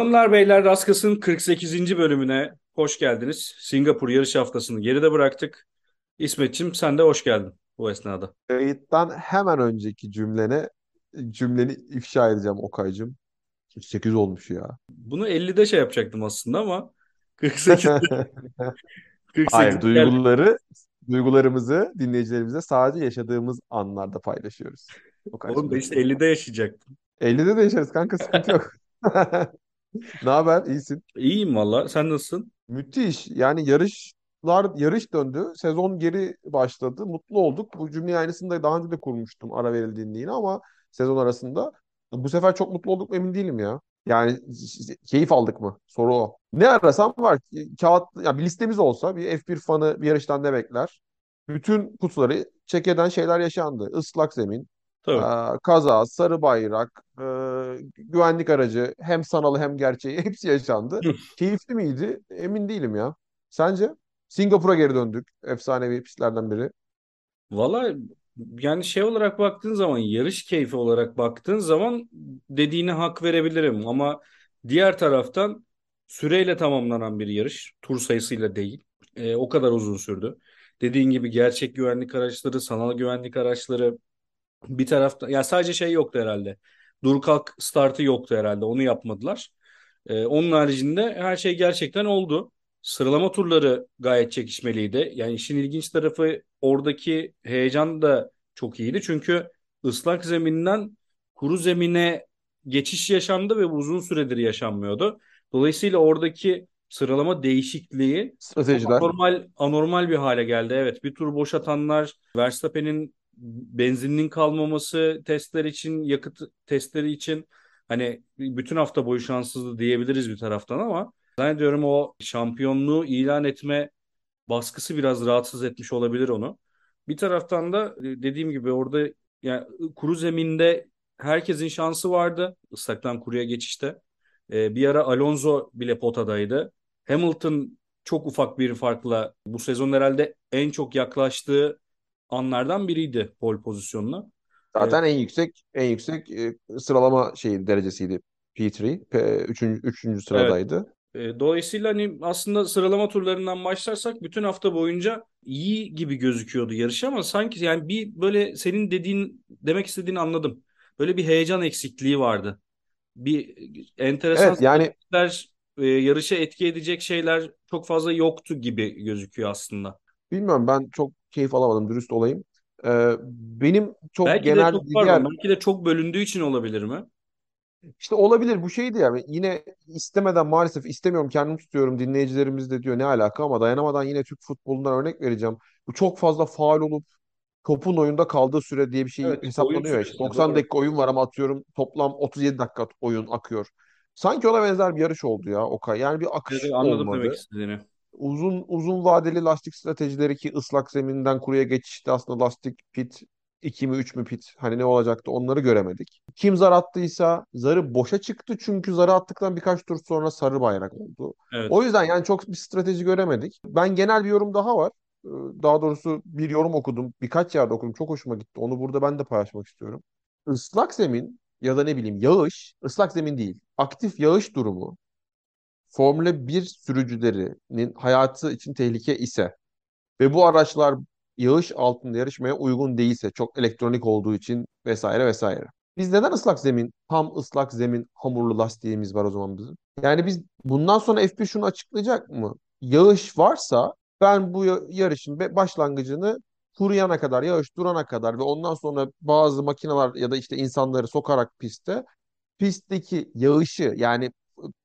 Hanımlar beyler Raskas'ın 48. bölümüne hoş geldiniz. Singapur yarış haftasını geride bıraktık. İsmetçim sen de hoş geldin bu esnada. Kayıttan hemen önceki cümlene cümleni ifşa edeceğim Okay'cığım. 8 olmuş ya. Bunu 50'de şey yapacaktım aslında ama 48 48 Hayır, duyguları duygularımızı dinleyicilerimize sadece yaşadığımız anlarda paylaşıyoruz. Oğlum da işte 50'de yaşayacaktım. 50'de de yaşarız kanka sıkıntı yok. Ne haber? İyisin. İyiyim valla. Sen nasılsın? Müthiş. Yani yarışlar yarış döndü. Sezon geri başladı. Mutlu olduk. Bu cümleyi aynısını da daha önce de kurmuştum ara verildiğinde yine ama sezon arasında. Bu sefer çok mutlu olduk mu emin değilim ya. Yani keyif aldık mı? Soru o. Ne arasam var. Kağıt, ya bir listemiz olsa bir F1 fanı bir yarıştan ne bekler? Bütün kutuları check eden şeyler yaşandı. Islak zemin, Tabii. Aa, kaza, sarı bayrak, e, güvenlik aracı hem sanalı hem gerçeği hepsi yaşandı. Keyifli miydi? Emin değilim ya. Sence? Singapur'a geri döndük. Efsanevi pistlerden biri. Valla yani şey olarak baktığın zaman yarış keyfi olarak baktığın zaman dediğine hak verebilirim ama diğer taraftan süreyle tamamlanan bir yarış tur sayısıyla değil E, o kadar uzun sürdü. Dediğin gibi gerçek güvenlik araçları, sanal güvenlik araçları bir tarafta ya sadece şey yoktu herhalde. Dur kalk startı yoktu herhalde. Onu yapmadılar. Ee, onun haricinde her şey gerçekten oldu. Sıralama turları gayet çekişmeliydi. Yani işin ilginç tarafı oradaki heyecan da çok iyiydi. Çünkü ıslak zeminden kuru zemine geçiş yaşandı ve bu uzun süredir yaşanmıyordu. Dolayısıyla oradaki sıralama değişikliği Stratejiler. anormal, anormal bir hale geldi. Evet, bir tur boş atanlar, Verstappen'in benzinin kalmaması testler için, yakıt testleri için hani bütün hafta boyu şanssızdı diyebiliriz bir taraftan ama zannediyorum o şampiyonluğu ilan etme baskısı biraz rahatsız etmiş olabilir onu. Bir taraftan da e, dediğim gibi orada yani kuru zeminde herkesin şansı vardı ıslaktan kuruya geçişte. Ee, bir ara Alonso bile potadaydı. Hamilton çok ufak bir farkla bu sezon herhalde en çok yaklaştığı anlardan biriydi pole pozisyonuna. Zaten en yüksek en yüksek e, sıralama şeyi derecesiydi. P3. P, üçüncü, üçüncü evet. sıradaydı. E, Dolayısıyla hani aslında sıralama turlarından başlarsak bütün hafta boyunca iyi gibi gözüküyordu yarış ama sanki yani bir böyle senin dediğin demek istediğini anladım. Böyle bir heyecan eksikliği vardı. Bir enteresan Evet yani e, yarışa etki edecek şeyler çok fazla yoktu gibi gözüküyor aslında. bilmiyorum ben çok keyif alamadım dürüst olayım. Ee, benim çok Belki de genel çok bir pardon, diğer belki de çok bölündüğü için olabilir mi? İşte olabilir bu şeydi yani yine istemeden maalesef istemiyorum kendim tutuyorum dinleyicilerimiz de diyor ne alaka ama dayanamadan yine Türk futbolundan örnek vereceğim. Bu çok fazla faul olup topun oyunda kaldığı süre diye bir şey Evet, hesaplanıyor işte süresi 90 doğru. dakika oyun var ama atıyorum toplam 37 dakika oyun akıyor. Sanki ona benzer bir yarış oldu ya Okay. Yani bir Evet, akış anladım demek olmadı. istediğini. Uzun uzun vadeli lastik stratejileri ki ıslak zeminden kuruya geçişte aslında lastik pit 2 mi 3 mü pit hani ne olacaktı onları göremedik. Kim zar attıysa zarı boşa çıktı çünkü zarı attıktan birkaç tur sonra sarı bayrak oldu. O Evet. yüzden yani çok bir strateji göremedik. Ben genel bir yorum daha var. Ee, Daha doğrusu bir yorum okudum. Birkaç yerde okudum. Çok hoşuma gitti. Onu burada ben de paylaşmak istiyorum. Islak zemin ya da ne bileyim yağış, ıslak zemin değil. Aktif yağış durumu Formula 1 sürücülerinin hayatı için tehlike ise ve bu araçlar yağış altında yarışmaya uygun değilse çok elektronik olduğu için vesaire vesaire. Biz neden ıslak zemin, tam ıslak zemin hamurlu lastiğimiz var o zaman bizim? Yani biz bundan sonra F1 şunu açıklayacak mı? Yağış varsa ben bu ya- yarışın başlangıcını kuruyana kadar, yağış durana kadar ve ondan sonra bazı makineler ya da işte insanları sokarak piste pistteki yağışı yani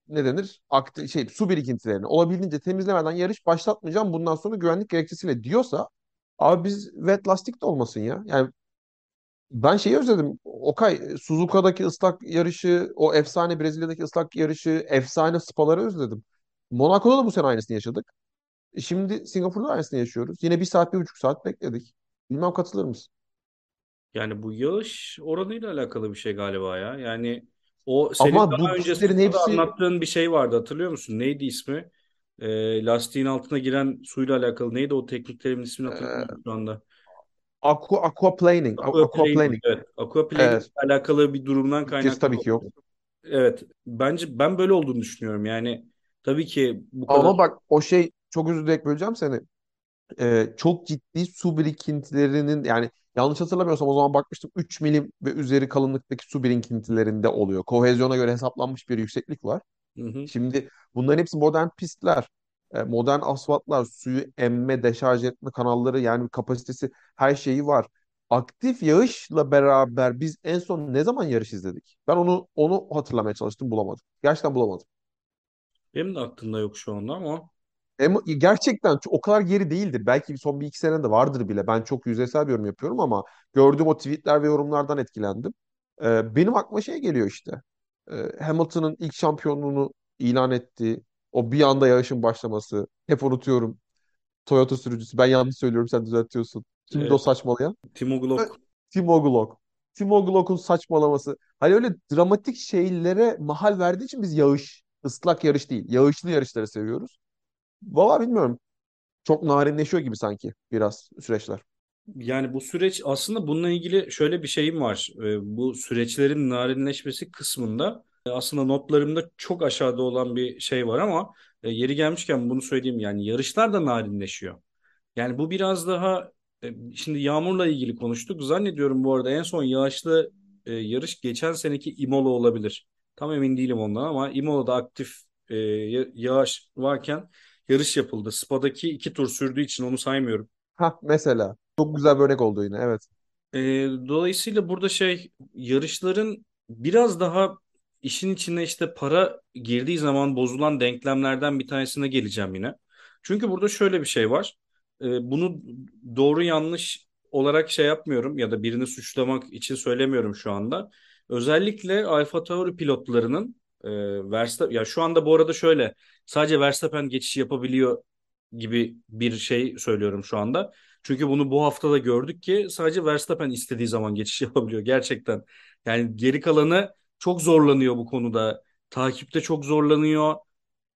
ne denir? Akti, şey, su birikintilerini olabildiğince temizlemeden yarış başlatmayacağım bundan sonra güvenlik gerekçesiyle diyorsa abi biz wet lastik de olmasın ya. Yani ben şeyi özledim. Okay, Suzuka'daki ıslak yarışı, o efsane Brezilya'daki ıslak yarışı, efsane Spa'ları özledim. Monaco'da da bu sene aynısını yaşadık. E Şimdi Singapur'da aynısını yaşıyoruz. Yine bir saat, bir buçuk saat bekledik. Bilmem katılır mısın? Yani bu yağış oranıyla alakalı bir şey galiba ya. Yani o senin Ama bu daha önce pistlerin Supra'da hepsi anlattığın bir şey vardı hatırlıyor musun? Neydi ismi? Ee, lastiğin altına giren suyla alakalı. Neydi o tekniklerimin ismini hatırlamıyorum e, şu anda. aqua, aquaplaning, Aquaplaning. Evet. Aquaplaning Evet, alakalı bir durumdan kaynaklı tabii ki yok. Evet, bence ben böyle olduğunu düşünüyorum. Yani tabii ki bu kadar Ama bak o şey çok dilerim böleceğim seni. Ee, çok ciddi su birikintilerinin yani yanlış hatırlamıyorsam o zaman bakmıştım 3 milim ve üzeri kalınlıktaki su birikintilerinde oluyor. Kohezyona göre hesaplanmış bir yükseklik var. Hı hı. Şimdi bunların hepsi modern pistler, e, modern asfaltlar, suyu emme, deşarj etme kanalları yani kapasitesi her şeyi var. Aktif yağışla beraber biz en son ne zaman yarış izledik? Ben onu onu hatırlamaya çalıştım bulamadım. Gerçekten bulamadım. Benim de aklımda yok şu anda ama Ama gerçekten o kadar geri değildir. Belki son bir iki senede vardır bile. Ben çok yüzeysel bir yorum yapıyorum ama gördüğüm o tweetler ve yorumlardan etkilendim. Ee, benim aklıma şey geliyor işte. Ee, Hamilton'ın ilk şampiyonluğunu ilan ettiği, o bir anda yarışın başlaması. Hep unutuyorum. Toyota sürücüsü. Ben yanlış söylüyorum, sen düzeltiyorsun. Kimdi o e, saçmalayan? Timo Glock Timo Glock. Timo Glock'un saçmalaması. Hani öyle dramatik şeylere mahal verdiği için biz yağış, ıslak yarış değil, yağışlı yarışları seviyoruz. Valla bilmiyorum. Çok narinleşiyor gibi sanki biraz süreçler. Yani bu süreç aslında bununla ilgili şöyle bir şeyim var. Ee, bu süreçlerin narinleşmesi kısmında e, aslında notlarımda çok aşağıda olan bir şey var ama e, yeri gelmişken bunu söyleyeyim yani yarışlar da narinleşiyor. Yani bu biraz daha e, şimdi yağmurla ilgili konuştuk. Zannediyorum bu arada en son yağışlı yarış geçen seneki Imola olabilir. Tam emin değilim ondan ama Imola'da aktif ya- yağış varken yarış yapıldı. Spa'daki iki tur sürdüğü için onu saymıyorum. Ha mesela. Çok güzel bir örnek oldu yine. Evet. E, dolayısıyla burada şey yarışların biraz daha işin içine işte para girdiği zaman bozulan denklemlerden bir tanesine geleceğim yine. Çünkü burada şöyle bir şey var. E, bunu doğru yanlış olarak şey yapmıyorum ya da birini suçlamak için söylemiyorum şu anda. Özellikle Alfa Tauri pilotlarının e, Verstappen ya şu anda bu arada şöyle sadece Verstappen geçiş yapabiliyor gibi bir şey söylüyorum şu anda. Çünkü bunu bu hafta da gördük ki sadece Verstappen istediği zaman geçiş yapabiliyor gerçekten. Yani geri kalanı çok zorlanıyor bu konuda. Takipte çok zorlanıyor.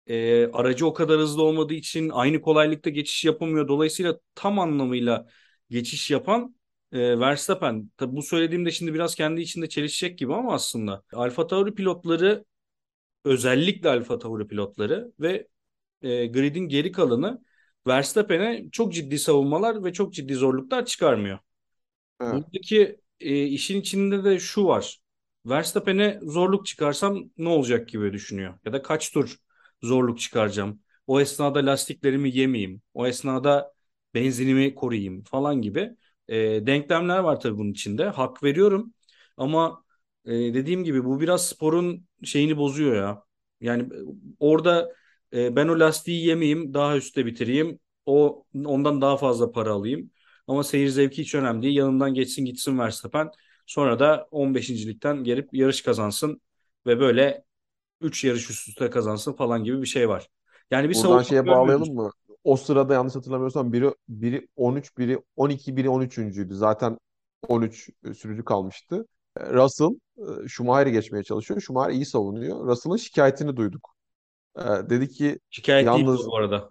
Ee, aracı o kadar hızlı olmadığı için aynı kolaylıkta geçiş yapamıyor. Dolayısıyla tam anlamıyla geçiş yapan e, Verstappen. Tabii bu söylediğimde şimdi biraz kendi içinde çelişecek gibi ama aslında Alfa Tauri pilotları özellikle Alfa Tauri pilotları ve e, gridin geri kalanı Verstappen'e çok ciddi savunmalar ve çok ciddi zorluklar çıkarmıyor. Evet. Buradaki e, işin içinde de şu var. Verstappen'e zorluk çıkarsam ne olacak gibi düşünüyor. Ya da kaç tur zorluk çıkaracağım. O esnada lastiklerimi yemeyeyim. O esnada benzinimi koruyayım falan gibi. E, denklemler var tabii bunun içinde. Hak veriyorum. Ama e, dediğim gibi bu biraz sporun şeyini bozuyor ya. Yani e, orada e, ben o lastiği yemeyeyim, daha üstte bitireyim. O ondan daha fazla para alayım. Ama seyir zevki hiç önemli değil. Yanından geçsin gitsin Verstappen. Sonra da 15.likten gelip yarış kazansın ve böyle 3 yarış üst üste kazansın falan gibi bir şey var. Yani bir Buradan şeye bağlayalım mı? O sırada yanlış hatırlamıyorsam biri biri 13, biri 12, biri 13.'üydü. Zaten 13 sürücü kalmıştı. Russell e, Schumacher'i geçmeye çalışıyor. Schumacher iyi savunuyor. Russell'ın şikayetini duyduk. E, dedi ki Şikayet değil yalnız bu arada.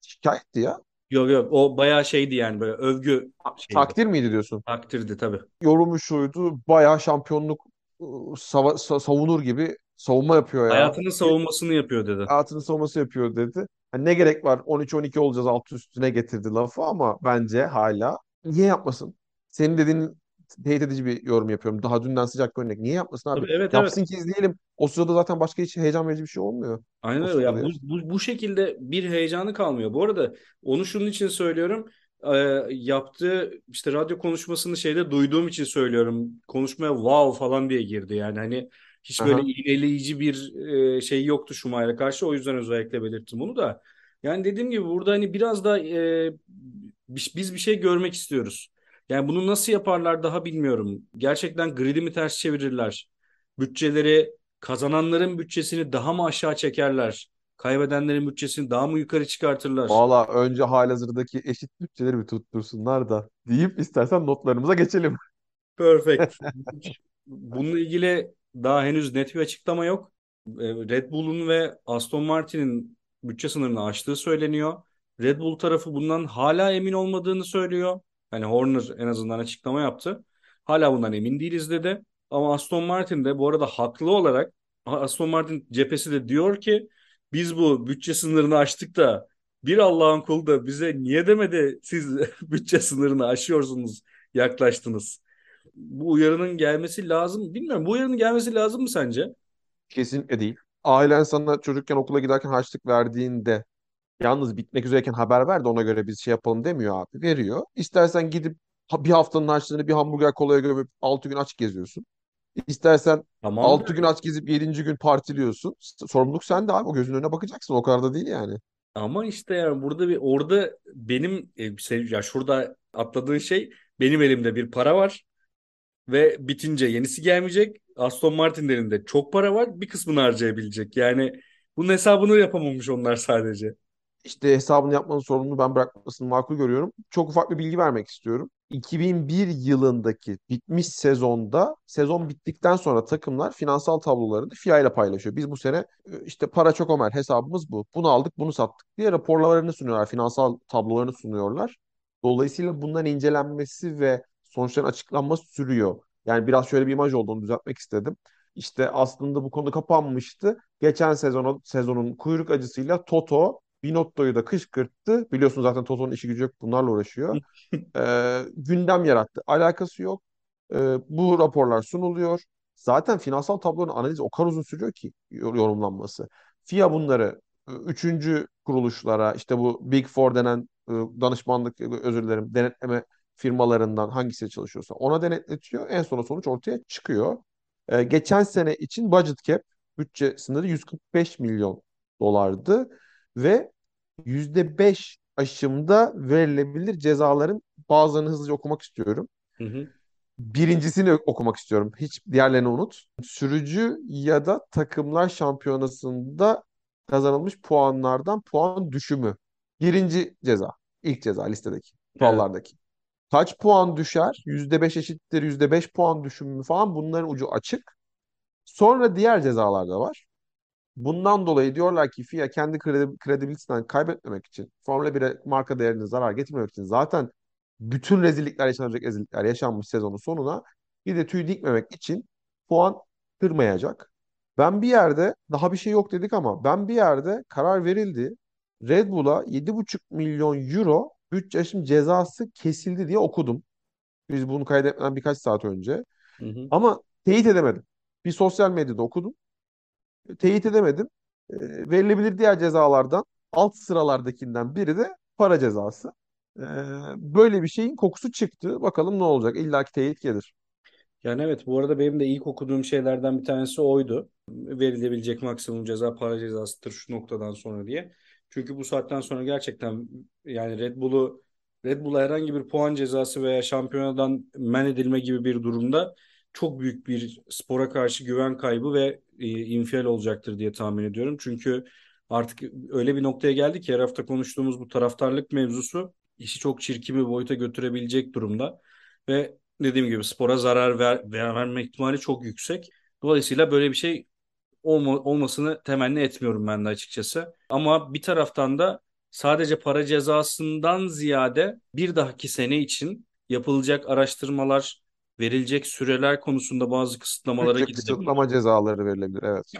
şikayetti ya. Yok yok o bayağı şeydi yani böyle övgü şeydi. Takdir miydi diyorsun? Takdirdi tabii. Yorumu şuydu. Bayağı şampiyonluk e, sava- sa- savunur gibi savunma yapıyor ya. Hayatının savunmasını yapıyor dedi. Hayatını savunması yapıyor dedi. Hani ne gerek var 13-12 olacağız alt üstüne getirdi lafı ama bence hala niye yapmasın? Senin dediğin teyit edici bir yorum yapıyorum. Daha dünden sıcak bir örnek. Niye yapmasın abi? Tabii evet evet. Yapsın ki izleyelim. O sırada zaten başka hiç heyecan verici bir şey olmuyor. Aynen öyle. Ya bu, bu, bu şekilde bir heyecanı kalmıyor. Bu arada onu şunun için söylüyorum. Ee, yaptığı işte radyo konuşmasını şeyde duyduğum için söylüyorum. Konuşmaya wow falan diye girdi yani. Hani hiç böyle Aha. iğneleyici bir e, şey yoktu Schumacher'e karşı. O yüzden özellikle belirttim bunu da. Yani dediğim gibi burada hani biraz da e, biz bir şey görmek istiyoruz. Yani bunu nasıl yaparlar daha bilmiyorum. Gerçekten gridi mi ters çevirirler? Bütçeleri Kazananların bütçesini daha mı aşağı çekerler? Kaybedenlerin bütçesini daha mı yukarı çıkartırlar? Valla önce halihazırdaki eşit bütçeleri bir tuttursunlar da deyip istersen notlarımıza geçelim. Perfect. Bununla ilgili daha henüz net bir açıklama yok. Ee, Red Bull'un ve Aston Martin'in bütçe sınırını aştığı söyleniyor. Red Bull tarafı bundan hala emin olmadığını söylüyor. Hani Horner en azından açıklama yaptı. Hala bundan emin değiliz dedi. Ama Aston Martin de bu arada haklı olarak Aston Martin cephesi de diyor ki biz bu bütçe sınırını aştık da bir Allah'ın kulu da bize niye demedi siz bütçe sınırını aşıyorsunuz yaklaştınız. Bu uyarının gelmesi lazım. Bilmiyorum bu uyarının gelmesi lazım mı sence? Kesinlikle değil. Ailen sana çocukken okula giderken harçlık verdiğinde yalnız bitmek üzereyken haber ver de ona göre biz şey yapalım demiyor abi. Veriyor. İstersen gidip ha- bir haftanın harçlığını bir hamburger kolaya gömüp 6 gün aç geziyorsun. İstersen Tamam da 6 gün aç gezip yedinci gün partiliyorsun. S- Sorumluluk sende abi. O gözünün önüne bakacaksın. O kadar da değil yani. ama işte yani burada bir orada benim e, ya şurada atladığın şey benim elimde bir para var ve bitince yenisi gelmeyecek. Aston Martin'in elinde çok para var. Bir kısmını harcayabilecek. Yani bunun hesabını yapamamış onlar sadece. İşte hesabını yapmanın sorumluluğu ben bırakmasını makul görüyorum. Çok ufak bir bilgi vermek istiyorum. 2001 yılındaki bitmiş sezonda sezon bittikten sonra takımlar finansal tablolarını FIA ile paylaşıyor. Biz bu sene e, işte para çok Ömer hesabımız bu. Bunu aldık bunu sattık diye raporlarını sunuyorlar. Finansal tablolarını sunuyorlar. Dolayısıyla bunların incelenmesi ve sonuçların açıklanması sürüyor. Yani biraz şöyle bir imaj olduğunu düzeltmek istedim. İşte aslında bu konu kapanmıştı. Geçen sezon sezonun kuyruk acısıyla Toto Binotto'yu da kışkırttı. Biliyorsunuz zaten Toto'nun işi gücü yok bunlarla uğraşıyor. Ee, gündem yarattı. Alakası yok. Ee, bu raporlar sunuluyor. Zaten finansal tablonun analizi o kadar uzun sürüyor ki yorumlanması. FIA bunları e, üçüncü kuruluşlara işte bu Big Four denen e, danışmanlık e, özür dilerim denetleme firmalarından hangisi çalışıyorsa ona denetletiyor. En sona sonuç ortaya çıkıyor. Ee, geçen sene için budget cap bütçe sınırı 145 milyon dolardı ve %5 aşımda verilebilir cezaların bazılarını hızlıca okumak istiyorum. Hı hı. Birincisini okumak istiyorum. Hiç diğerlerini unut. Sürücü ya da takımlar şampiyonasında kazanılmış puanlardan puan düşümü. Birinci ceza. İlk ceza listedeki. Evet. Kurallardaki. Kaç puan düşer? %5 eşittir %5 puan düşümü falan bunların ucu açık. Sonra diğer cezalar da var. Bundan dolayı diyorlar ki FIA kendi kredi, kredibilitesinden kaybetmemek için, Formula 1'e marka değerine zarar getirmemek için zaten bütün rezillikler yaşanacak rezillikler yaşanmış sezonun sonuna bir de tüy dikmemek için puan kırmayacak. Ben bir yerde daha bir şey yok dedik ama ben bir yerde karar verildi. Red Bull'a 7,5 milyon euro bütçe aşım cezası kesildi diye okudum. Biz bunu kaydetmeden birkaç saat önce. Hı hı. Ama teyit edemedim. Bir sosyal medyada okudum teyit edemedim. E, verilebilir diğer cezalardan alt sıralardakinden biri de para cezası. E, böyle bir şeyin kokusu çıktı. Bakalım ne olacak? İlla ki teyit gelir. Yani evet bu arada benim de ilk okuduğum şeylerden bir tanesi oydu. Verilebilecek maksimum ceza para cezasıdır şu noktadan sonra diye. Çünkü bu saatten sonra gerçekten yani Red Bull'u Red Bull'a herhangi bir puan cezası veya şampiyonadan men edilme gibi bir durumda çok büyük bir spora karşı güven kaybı ve e, infial olacaktır diye tahmin ediyorum. Çünkü artık öyle bir noktaya geldik ki her hafta konuştuğumuz bu taraftarlık mevzusu işi çok çirkin bir boyuta götürebilecek durumda. Ve dediğim gibi spora zarar ver, verme ihtimali çok yüksek. Dolayısıyla böyle bir şey olma, olmasını temenni etmiyorum ben de açıkçası. Ama bir taraftan da sadece para cezasından ziyade bir dahaki sene için yapılacak araştırmalar, verilecek süreler konusunda bazı kısıtlamalara Bütçe gidilebilir. kısıtlama cezaları verilebilir. Evet.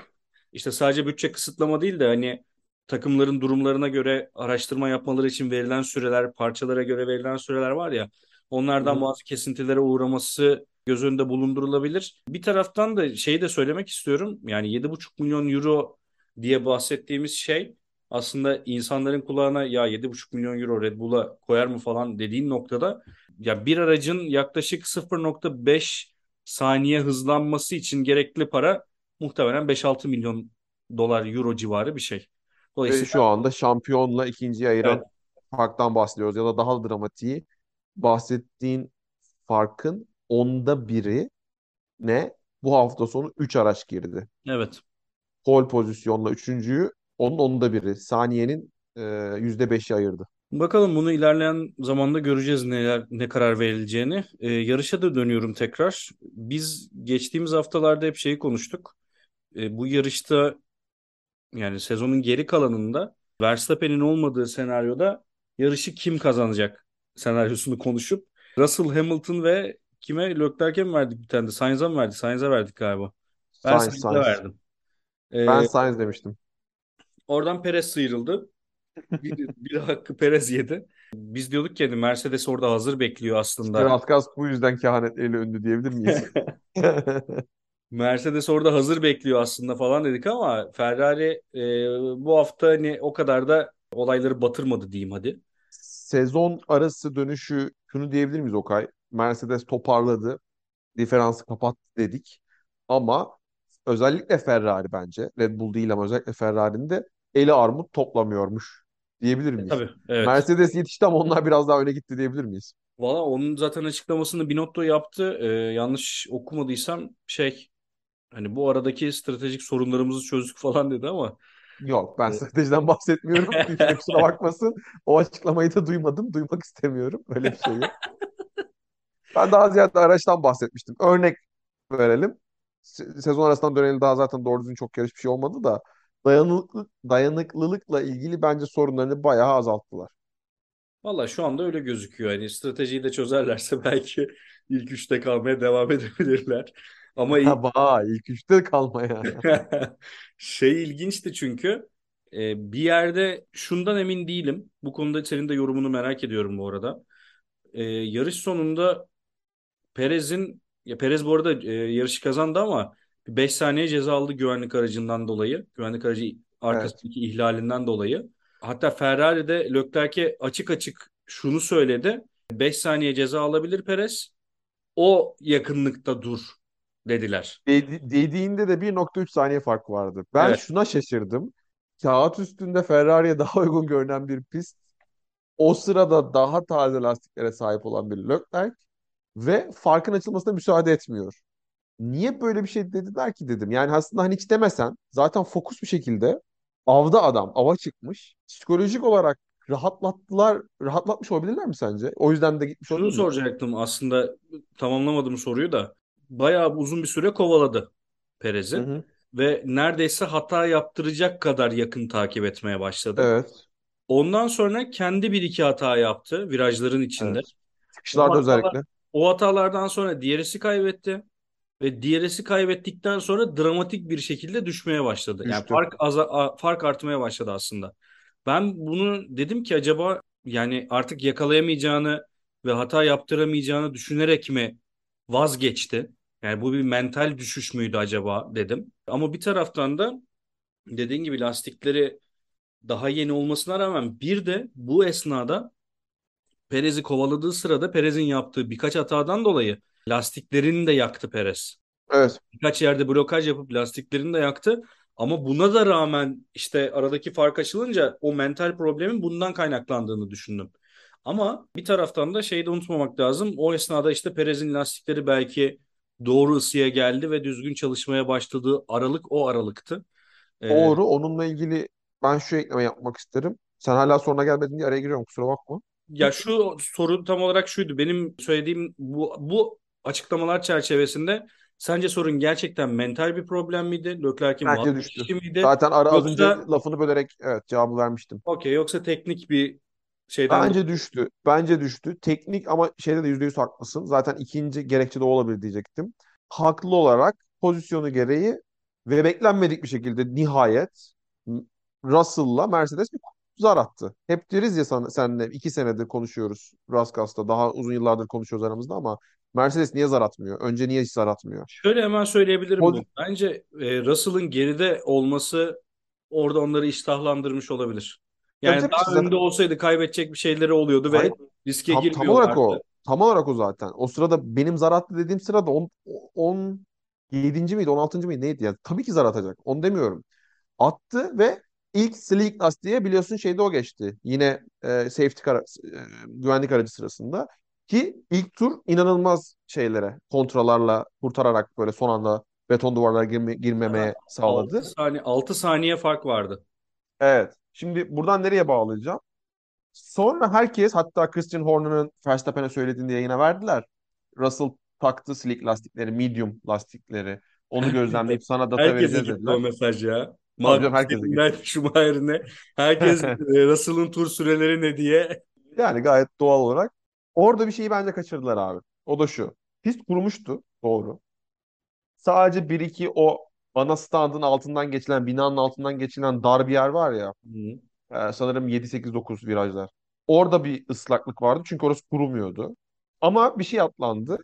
İşte sadece bütçe kısıtlama değil de hani takımların durumlarına göre araştırma yapmaları için verilen süreler, parçalara göre verilen süreler var ya, onlardan hı. bazı kesintilere uğraması göz önünde bulundurulabilir. Bir taraftan da şeyi de söylemek istiyorum. Yani 7,5 milyon euro diye bahsettiğimiz şey aslında insanların kulağına ya 7,5 milyon euro Red Bull'a koyar mı falan dediğin noktada ya bir aracın yaklaşık 0.5 saniye hızlanması için gerekli para muhtemelen 5-6 milyon dolar euro civarı bir şey. Ve Dolayısıyla şu anda şampiyonla ikinciyi evet, ayıran farktan bahsediyoruz. Ya da daha dramatiği bahsettiğin farkın onda biri ne? Bu hafta sonu 3 araç girdi. evet. Pole pozisyonla üçüncüyü onun onda biri. Saniyenin e, %5'i ayırdı. Bakalım bunu ilerleyen zamanda göreceğiz neler ne karar verileceğini. Ee, yarışa da dönüyorum tekrar. Biz geçtiğimiz haftalarda hep şeyi konuştuk. Ee, bu yarışta yani sezonun geri kalanında Verstappen'in olmadığı senaryoda yarışı kim kazanacak senaryosunu konuşup Russell Hamilton ve kime Leclerc'e mi verdik bir tane de Sainz'a mı verdik? Sainz'a verdik galiba. Ben Sainz'e verdim. Ben Ee, Sainz demiştim. oradan Perez sıyrıldı. Bir, bir hakkı Perez yedi. Biz diyorduk ki hani Mercedes orada hazır bekliyor aslında. Biraz bu yüzden kehanetleriyle ünlü diyebilir miyiz? Mercedes orada hazır bekliyor aslında falan dedik ama Ferrari e, bu hafta hani o kadar da olayları batırmadı diyeyim hadi. Sezon arası dönüşü şunu diyebilir miyiz Okay? Mercedes toparladı. Diferansı kapattı dedik. Ama özellikle Ferrari bence. Red Bull değil ama özellikle Ferrari'nin de eli armut toplamıyormuş diyebilir E, miyiz? tabii evet. Mercedes yetişti ama onlar biraz daha öne gitti diyebilir miyiz? Valla onun zaten açıklamasını Binotto yaptı. E, yanlış okumadıysam şey hani bu aradaki stratejik sorunlarımızı çözdük falan dedi ama Yok ben e, stratejiden bahsetmiyorum. Kimse kusura bakmasın. O açıklamayı da duymadım. Duymak istemiyorum. Öyle bir şey yok. Ben daha ziyade araçtan bahsetmiştim. Örnek verelim. Se- Sezon arasından döneli daha zaten doğru düzgün çok yarış bir şey olmadı da dayanıklılık, dayanıklılıkla ilgili bence sorunlarını bayağı azalttılar. valla şu anda öyle gözüküyor. Hani stratejiyi de çözerlerse belki ilk üçte kalmaya devam edebilirler. Ama ilk Vay ilk üçte kalmaya. Şey ilginçti çünkü e, bir yerde şundan emin değilim. Bu konuda senin de yorumunu merak ediyorum bu arada. E, yarış sonunda Perez'in ya Perez bu arada e, yarışı kazandı ama 5 saniye ceza aldı güvenlik aracından dolayı. Güvenlik aracı Evet. arkasındaki ihlalinden dolayı. Hatta Ferrari de Leclerc'e açık açık şunu söyledi. 5 saniye ceza alabilir Perez. O yakınlıkta dur dediler. Dedi- dediğinde de 1.3 saniye fark vardı. Ben Evet. şuna şaşırdım. Kağıt üstünde Ferrari'ye daha uygun görünen bir pist. O sırada daha taze lastiklere sahip olan bir Leclerc ve farkın açılmasına müsaade etmiyor. Niye böyle bir şey dediler ki dedim. Yani aslında hani hiç demesen zaten fokus bir şekilde avda adam ava çıkmış. Psikolojik olarak rahatlattılar, rahatlatmış olabilirler mi sence? O yüzden de gitmiş Şunu soracaktım aslında tamamlamadım soruyu da. Bayağı uzun bir süre kovaladı Hı Perez'i hı. ve neredeyse hata yaptıracak kadar yakın takip etmeye başladı. Evet. Ondan sonra kendi bir iki hata yaptı virajların içinde. Evet. O Çıkışlarda hatalar, özellikle o hatalardan sonra DRS'i kaybetti ve DRS'i kaybettikten sonra dramatik bir şekilde düşmeye başladı. Yani düştü. fark aza, fark artmaya başladı aslında. Ben bunu dedim ki acaba yani artık yakalayamayacağını ve hata yaptıramayacağını düşünerek mi vazgeçti? Yani bu bir mental düşüş müydü acaba dedim. Ama bir taraftan da dediğin gibi lastikleri daha yeni olmasına rağmen bir de bu esnada Perez'i kovaladığı sırada Perez'in yaptığı birkaç hatadan dolayı lastiklerini de yaktı Perez. Evet. Birkaç yerde blokaj yapıp lastiklerini de yaktı. Ama buna da rağmen işte aradaki fark açılınca o mental problemin bundan kaynaklandığını düşündüm. Ama bir taraftan da şeyi de unutmamak lazım. O esnada işte Perez'in lastikleri belki doğru ısıya geldi ve düzgün çalışmaya başladığı aralık o aralıktı. Ee, Doğru. Onunla ilgili ben şu ekleme yapmak isterim. Sen hala soruna gelmedin diye araya giriyorum kusura bakma. ya şu soru tam olarak şuydu. Benim söylediğim bu, bu açıklamalar çerçevesinde sence sorun gerçekten mental bir problem miydi? Leclerc'in vazgeçişi miydi? Zaten ara az önce Yoksa lafını bölerek evet cevabı vermiştim. okey yoksa teknik bir şeyden Bence düştü. Bence düştü. Teknik ama şeyde de %100 haklısın. Zaten ikinci gerekçe de olabilir diyecektim. Haklı olarak pozisyonu gereği ve beklenmedik bir şekilde nihayet Russell'la Mercedes bir zar attı. Hep deriz ya sana, senle iki senedir konuşuyoruz Raskas'ta. Daha uzun yıllardır konuşuyoruz aramızda ama Mercedes niye zar atmıyor? Önce niye hiç zar atmıyor? Şöyle hemen söyleyebilirim. Poz- Bence e, Russell'ın geride olması orada onları iştahlandırmış olabilir. Tabii Yani tabii daha önde zaten. olsaydı kaybedecek bir şeyleri oluyordu ve Hayır, riske tam, tam olarak girmiyorlardı. o. Tam olarak o zaten. O sırada benim zar attı dediğim sırada 10, 17. miydi 16. mıydı neydi ya? Tabii ki zar atacak. Onu demiyorum. Attı ve ilk Slick lastiğe biliyorsun şeyde o geçti. Yine e, safety kara, e, güvenlik aracı sırasında. Ki ilk tur inanılmaz şeylere kontralarla kurtararak böyle son anda beton duvarlara girme, girmemeye 6 sağladı. saniye 6 saniye fark vardı. Evet. Şimdi buradan nereye bağlayacağım? Sonra herkes hatta Christian Horner'ın Verstappen'e söylediğini yayına verdiler. Russell taktı slick lastikleri, medium lastikleri. Onu gözlemleyip sana data Herkese vereceğiz gitti o dediler. mesaj ya. Canım herkese Schumacher'ine herkes e, Russell'ın tur süreleri ne diye. Yani gayet doğal olarak. Orada bir şeyi bence kaçırdılar abi. O da şu. Pist kurumuştu. Doğru. Sadece bir iki o ana standın altından geçilen, binanın altından geçilen dar bir yer var ya. Hı. e, sanırım 7, 8, 9 virajlar. Orada bir ıslaklık vardı çünkü orası kurumuyordu. Ama bir şey atlandı.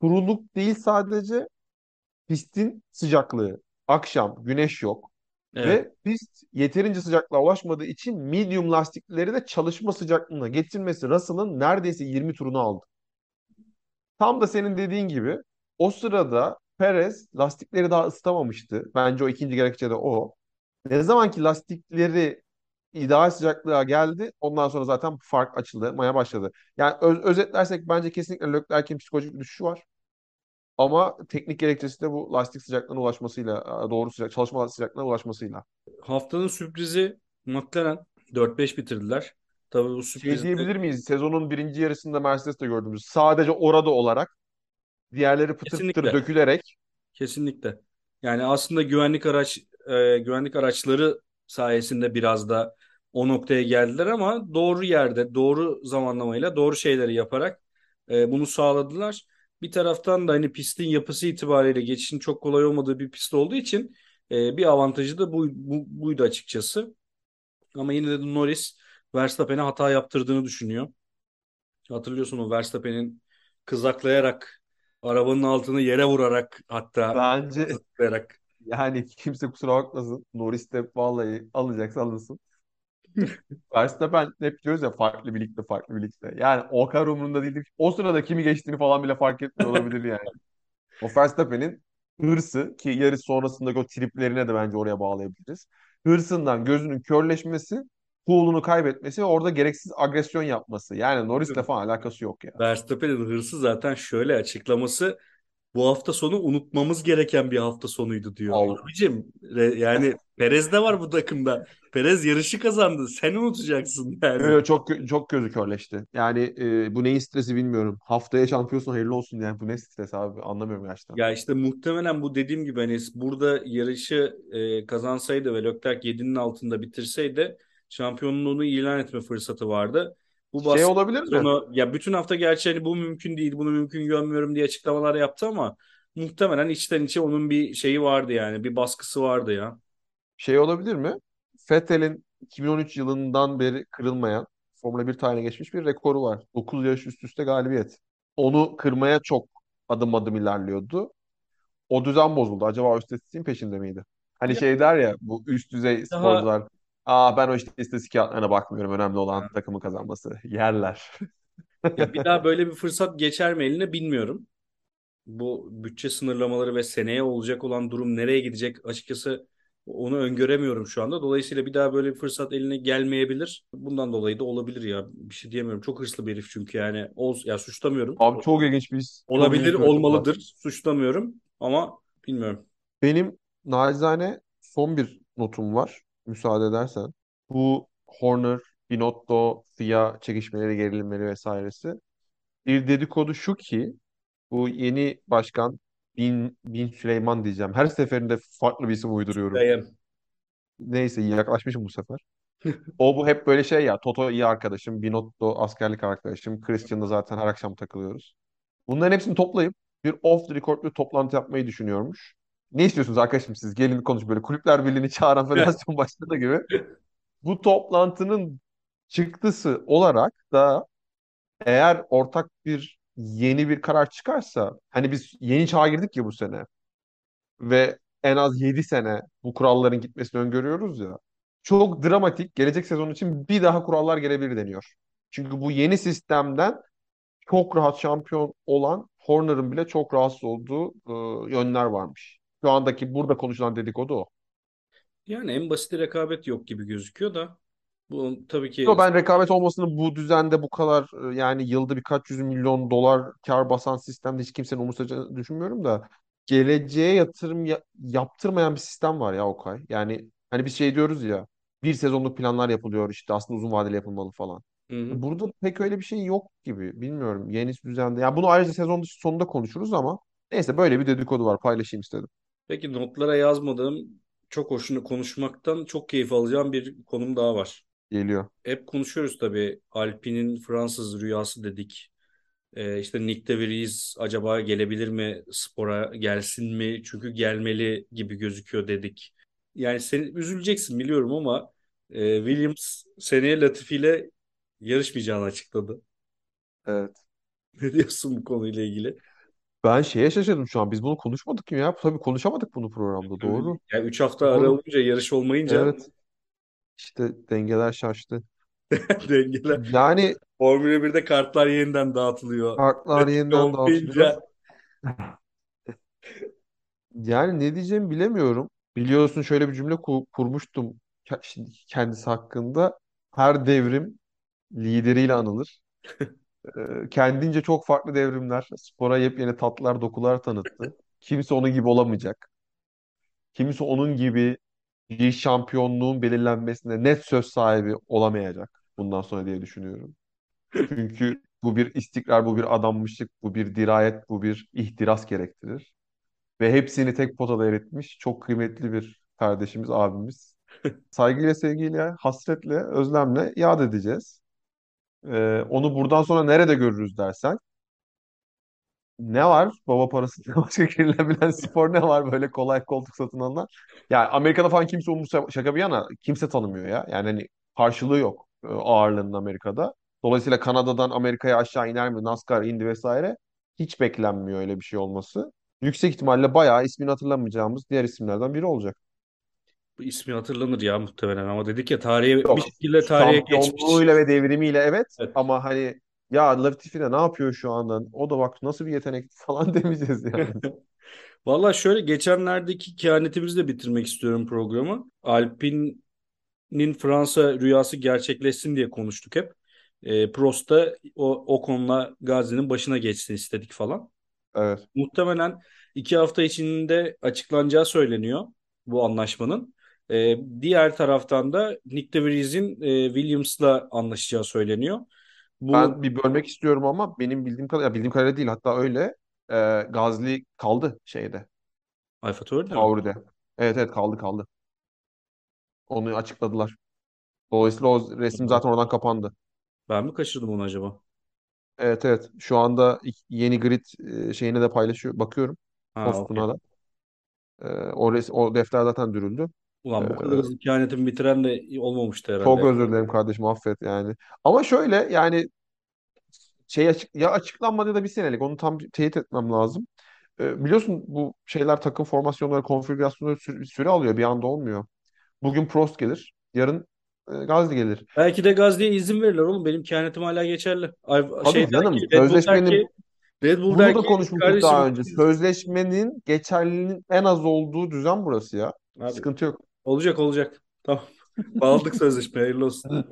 Kuruluk değil sadece pistin sıcaklığı. Akşam güneş yok. Evet. Ve pist yeterince sıcaklığa ulaşmadığı için medium lastikleri de çalışma sıcaklığına getirmesi Russell'ın neredeyse 20 turunu aldı. Tam da senin dediğin gibi o sırada Perez lastikleri daha ısıtamamıştı. Bence o ikinci gerekçe de o. Ne zaman ki lastikleri ideal sıcaklığa geldi. Ondan sonra zaten fark açılmaya başladı. Yani öz- özetlersek bence kesinlikle Leclerc'in psikolojik düşüşü var. Ama teknik gerekçesi de bu lastik sıcaklığına ulaşmasıyla, doğru sıcak, çalışma sıcaklığına ulaşmasıyla. Haftanın sürprizi McLaren 4-5 bitirdiler. Tabii bu Şey sürpriz de diyebilir miyiz? Sezonun birinci yarısında Mercedes'te gördüğümüz sadece orada olarak diğerleri pıtır pıtır kesinlikle dökülerek kesinlikle. Yani aslında güvenlik araç e, güvenlik araçları sayesinde biraz da o noktaya geldiler ama doğru yerde, doğru zamanlamayla, doğru şeyleri yaparak e, bunu sağladılar. Bir taraftan da hani pistin yapısı itibariyle geçişin çok kolay olmadığı bir pist olduğu için e, bir avantajı da bu, bu, buydu açıkçası. Ama yine de Norris Verstappen'e hata yaptırdığını düşünüyor. Hatırlıyorsun o Verstappen'in kızaklayarak arabanın altını yere vurarak hatta bence yani kimse kusura bakmasın. Norris de vallahi alacaksa alınsın. Verstappen hep diyoruz ya farklı bir ligde farklı bir ligde. Yani o kadar umurunda değildi. O sırada kimi geçtiğini falan bile fark etmiyor olabilir yani. O Verstappen'in hırsı ki yarış sonrasındaki o triplerine de bence oraya bağlayabiliriz. Hırsından gözünün körleşmesi, cool'unu kaybetmesi ve orada gereksiz agresyon yapması. Yani Norris'le falan alakası yok ya. Verstappen'in hırsı zaten şöyle açıklaması bu hafta sonu unutmamız gereken bir hafta sonuydu diyor. Al. Abicim yani Perez de var bu takımda. Perez yarışı kazandı. Sen unutacaksın yani. Ee, çok çok gözü körleşti. Yani e, bu neyin stresi bilmiyorum. Haftaya şampiyonsun hayırlı olsun yani. Bu ne stres abi anlamıyorum gerçekten. Ya işte muhtemelen bu dediğim gibi hani burada yarışı e, kazansaydı ve Leclerc 7'nin altında bitirseydi şampiyonluğunu ilan etme fırsatı vardı. Bu Şey olabilir mi? sonu ya bütün hafta gerçi hani bu mümkün değil, bunu mümkün görmüyorum diye açıklamalar yaptı ama muhtemelen içten içe onun bir şeyi vardı yani, bir baskısı vardı ya. Şey olabilir mi? Vettel'in 2013 yılından beri kırılmayan Formula 1 tarihine geçmiş bir rekoru var. 9 yarış üst üste galibiyet. Onu kırmaya çok adım adım ilerliyordu. O düzen bozuldu. Acaba istatistiğin peşinde miydi? Hani Ya şey der ya bu üst düzey daha sporcular. Aa ben o işte istatistik kağıtlarına bakmıyorum. Önemli olan takımın kazanması. Yerler. ya bir daha böyle bir fırsat geçer mi eline bilmiyorum. bu bütçe sınırlamaları ve seneye olacak olan durum nereye gidecek açıkçası onu öngöremiyorum şu anda. Dolayısıyla bir daha böyle bir fırsat eline gelmeyebilir. Bundan dolayı da olabilir ya. Bir şey diyemiyorum. Çok hırslı bir herif çünkü yani. Ol, ya suçlamıyorum. Abi çok ilginç bir Olabilir, ilginç ödül var. olmalıdır. Suçlamıyorum ama bilmiyorum. Benim nacizane son bir notum var. Müsaade edersen. Bu Horner, Binotto, FIA çekişmeleri, gerilimleri vesairesi. Bir dedikodu şu ki bu yeni başkan Bin, Bin Süleyman diyeceğim. Her seferinde farklı bir isim uyduruyorum. Dayım. Neyse yaklaşmışım bu sefer. O bu hep böyle şey ya. Toto iyi arkadaşım. Binotto askerlik arkadaşım. Christian'la zaten her akşam takılıyoruz. Bunların hepsini toplayıp bir off the record bir toplantı yapmayı düşünüyormuş. Ne istiyorsunuz arkadaşım siz? Gelin konuş böyle kulüpler birliğini çağıran federasyon başkanı gibi. Bu toplantının çıktısı olarak da eğer ortak bir yeni bir karar çıkarsa hani biz yeni çağa girdik ya bu sene ve en az 7 sene bu kuralların gitmesini öngörüyoruz ya. Çok dramatik gelecek sezon için bir daha kurallar gelebilir deniyor. Çünkü bu yeni sistemden çok rahat şampiyon olan Horner'ın bile çok rahatsız olduğu e, yönler varmış. Şu andaki burada konuşulan dedikodu o. Yani en basit rekabet yok gibi gözüküyor da bu tabii ki Yo, ben rekabet olmasını bu düzende bu kadar e, yani yılda birkaç yüz milyon dolar kar basan sistemde hiç kimsenin umursayacağını düşünmüyorum da geleceğe yatırım ya- yaptırmayan bir sistem var ya Okay. Yani hani biz şey diyoruz ya bir sezonluk planlar yapılıyor işte aslında uzun vadeli yapılmalı falan. Hı hı. Burada pek öyle bir şey yok gibi. Bilmiyorum yeni düzende. Ya bunu ayrıca sezon dışı sonunda konuşuruz ama neyse böyle bir dedikodu var paylaşayım istedim. Peki notlara yazmadığım çok hoşunu konuşmaktan çok keyif alacağım bir konum daha var. Geliyor. Hep konuşuyoruz tabii. Alpine'in Fransız rüyası dedik. Ee, işte Nick de Vries acaba gelebilir mi spora gelsin mi? Çünkü gelmeli gibi gözüküyor dedik. Yani sen üzüleceksin biliyorum ama e, Williams seneye Latifi ile yarışmayacağını açıkladı. Evet. Ne diyorsun bu konuyla ilgili? Ben şeye şaşırdım şu an. Biz bunu konuşmadık mı ya? Tabii konuşamadık bunu programda. Doğru. Yani 3 hafta ara Doğru. olunca yarış olmayınca Evet. İşte dengeler şaştı. dengeler. Yani Formula 1'de kartlar yeniden dağıtılıyor. kartlar yeniden dağıtılıyor. olmayınca Yani ne diyeceğimi bilemiyorum. Biliyorsun şöyle bir cümle ku- kurmuştum ke- şimdi kendisi hakkında. Her devrim lideriyle anılır. Ee, kendince çok farklı devrimler, spora yepyeni tatlar, dokular tanıttı. Kimse onun gibi olamayacak. Kimse onun gibi bir şampiyonluğun belirlenmesine net söz sahibi olamayacak bundan sonra diye düşünüyorum. Çünkü bu bir istikrar, bu bir adanmışlık, bu bir dirayet, bu bir ihtiras gerektirir. Ve hepsini tek potada eritmiş çok kıymetli bir kardeşimiz, abimiz. Saygıyla, sevgiyle, hasretle, özlemle yad edeceğiz. Ee, onu buradan sonra nerede görürüz dersen, ne var? Baba parasıyla başka girilebilen spor ne var böyle kolay koltuk satın alınan? Yani Amerika'da falan kimse umursa şaka bir yana kimse tanımıyor ya. Yani hani karşılığı yok e, ağırlığının Amerika'da. Dolayısıyla Kanada'dan Amerika'ya aşağı iner mi? NASCAR, Indy vesaire hiç beklenmiyor öyle bir şey olması. Yüksek ihtimalle bayağı ismini hatırlamayacağımız diğer isimlerden biri olacak. Bu ismi hatırlanır ya muhtemelen ama dedik ya tarihe bir Yok. şekilde tarihe geçmiş. Şampiyonluğuyla ve devrimiyle evet Evet. ama hani ya Latifi de ne yapıyor şu anda? O da bak nasıl bir yetenek falan demeyeceğiz yani. Valla şöyle geçenlerdeki kehanetimizle bitirmek istiyorum programı. Alpine'in Fransa rüyası gerçekleşsin diye konuştuk hep. E, Prost da o, o konuda Gazi'nin başına geçsin istedik falan. Evet. Muhtemelen iki hafta içinde açıklanacağı söyleniyor bu anlaşmanın. E, diğer taraftan da Nick de Vries'in e, Williams'la anlaşacağı söyleniyor. Bu Ben bir bölmek istiyorum ama benim bildiğim kadarıyla, bildiğim kadarıyla değil hatta öyle. Ee, Gazli kaldı şeyde, AlphaTauri'de mi? Tauri'de. Evet evet kaldı kaldı. Onu açıkladılar. Dolayısıyla o resim zaten oradan kapandı. Ben mi kaçırdım onu acaba? Evet evet. Şu anda yeni grid e, şeyine de paylaşıyor. Bakıyorum. Ha, Postuna okey. da. Ee, o, res, o defter zaten dürüldü. Ee, Ulan bu kadar hızlı kehanetimi bitiren de olmamıştı çok herhalde. özür dilerim kardeşim affet yani. Ama şöyle yani şey açık, ya açıklanmadı ya da bir senelik onu tam teyit etmem lazım. Ee, biliyorsun bu şeyler takım formasyonları, konfigürasyonları sü- süre alıyor. Bir anda olmuyor. Bugün Prost gelir. Yarın e, Gazli gelir. Belki de Gazze'ye izin verirler oğlum. Benim kehanetim hala geçerli. Ay, şey Tabii der canım ki, Red Bull der sözleşmenin ki, Red Bull bunu der da ki konuşmuştuk kardeşim daha önce. Sözleşmenin geçerliliğinin en az olduğu düzen burası ya. abi Sıkıntı yok. Olacak olacak. Tamam. Bağladık sözleşmeye. Hayırlı olsun.